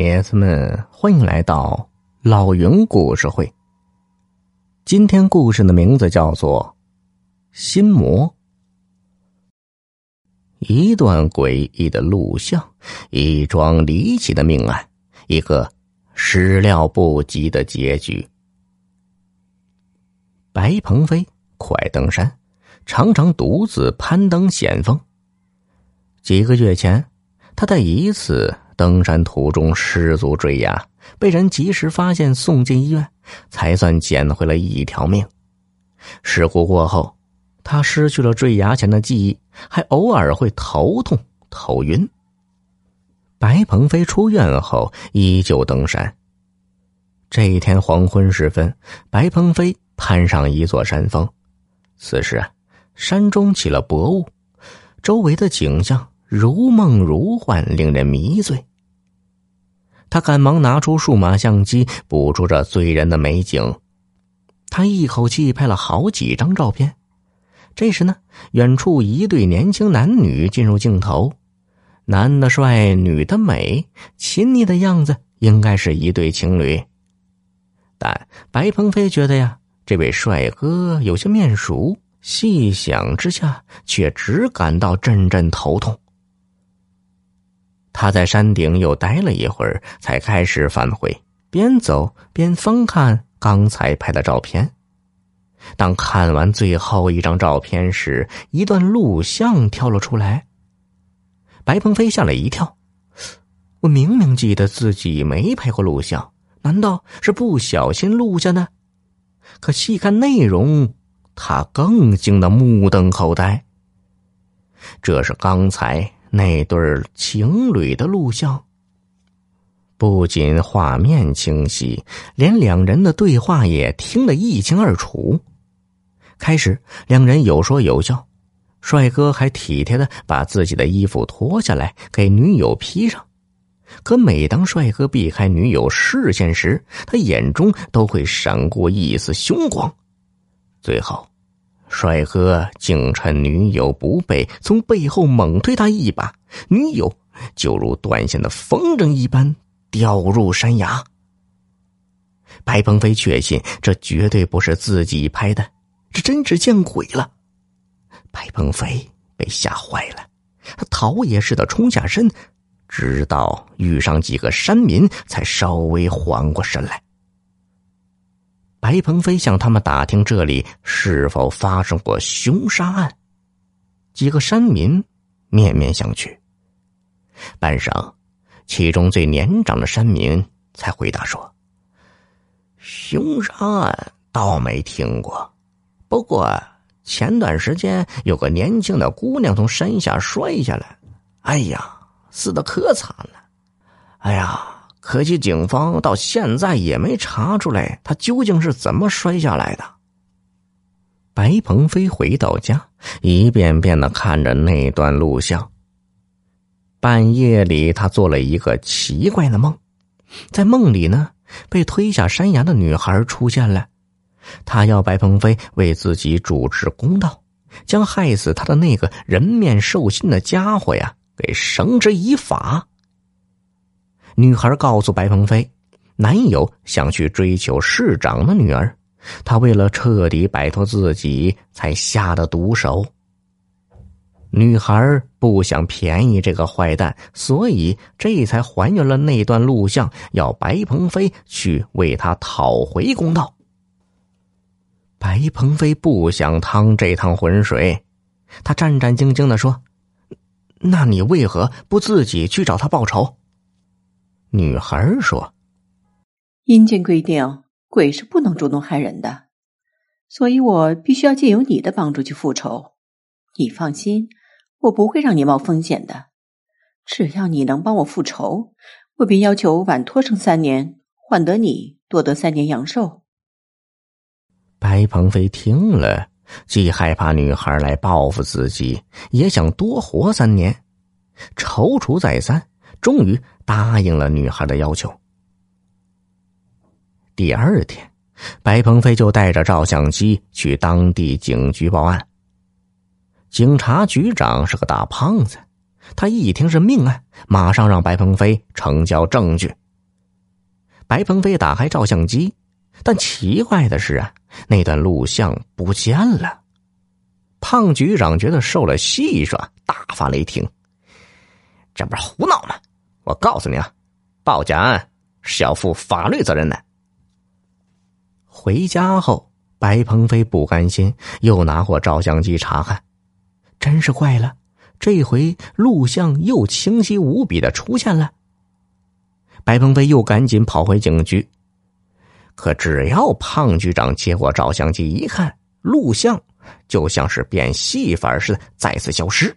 铁子们，欢迎来到老云故事会。今天故事的名字叫做《心魔》。一段诡异的录像，一桩离奇的命案，一个始料不及的结局。白鹏飞快登山，常常独自攀登险峰。几个月前，他在一次。登山途中失足坠崖，被人及时发现送进医院，才算捡回了一条命。事故过后，他失去了坠崖前的记忆，还偶尔会头痛、头晕。白鹏飞出院后依旧登山。这一天黄昏时分，白鹏飞攀上一座山峰，此时山中起了薄雾，周围的景象如梦如幻，令人迷醉。他赶忙拿出数码相机，捕捉着醉人的美景。他一口气拍了好几张照片。这时呢，远处一对年轻男女进入镜头，男的帅，女的美，亲昵的样子应该是一对情侣。但白鹏飞觉得呀，这位帅哥有些面熟，细想之下，却只感到阵阵头痛。他在山顶又待了一会儿，才开始返回，边走边翻看刚才拍的照片。当看完最后一张照片时，一段录像跳了出来。白鹏飞吓了一跳，我明明记得自己没拍过录像，难道是不小心录下的？可细看内容，他更惊得目瞪口呆。这是刚才。那对情侣的录像，不仅画面清晰，连两人的对话也听得一清二楚。开始，两人有说有笑，帅哥还体贴的把自己的衣服脱下来给女友披上。可每当帅哥避开女友视线时，他眼中都会闪过一丝凶光。最后。帅哥竟趁女友不备，从背后猛推他一把，女友就如断线的风筝一般掉入山崖。白鹏飞确信这绝对不是自己拍的，这真是见鬼了！白鹏飞被吓坏了，他逃也似的冲下身，直到遇上几个山民，才稍微缓过神来。白鹏飞向他们打听这里是否发生过凶杀案，几个山民面面相觑。半晌，其中最年长的山民才回答说：“凶杀案倒没听过，不过前段时间有个年轻的姑娘从山下摔下来，哎呀，死的可惨了，哎呀。”可惜警方到现在也没查出来他究竟是怎么摔下来的。白鹏飞回到家，一遍遍的看着那段录像。半夜里，他做了一个奇怪的梦，在梦里呢，被推下山崖的女孩出现了，他要白鹏飞为自己主持公道，将害死他的那个人面兽心的家伙呀，给绳之以法。女孩告诉白鹏飞，男友想去追求市长的女儿，他为了彻底摆脱自己，才下的毒手。女孩不想便宜这个坏蛋，所以这才还原了那段录像，要白鹏飞去为他讨回公道。白鹏飞不想趟这趟浑水，他战战兢兢的说：“那你为何不自己去找他报仇？”女孩说：“阴间规定，鬼是不能主动害人的，所以我必须要借由你的帮助去复仇。你放心，我不会让你冒风险的。只要你能帮我复仇，我便要求晚托生三年，换得你多得三年阳寿。”白鹏飞听了，既害怕女孩来报复自己，也想多活三年，踌躇再三，终于。答应了女孩的要求。第二天，白鹏飞就带着照相机去当地警局报案。警察局长是个大胖子，他一听是命案，马上让白鹏飞呈交证据，白鹏飞打开照相机，但奇怪的是啊，那段录像不见了。胖局长觉得受了戏耍，大发雷霆：“这不是胡闹吗？我告诉你啊，报假案是要负法律责任的。”回家后，白鹏飞不甘心，又拿过照相机查看，真是怪了，这回录像又清晰无比的出现了。白鹏飞又赶紧跑回警局，可只要胖局长接过照相机一看，录像就像是变戏法似的再次消失。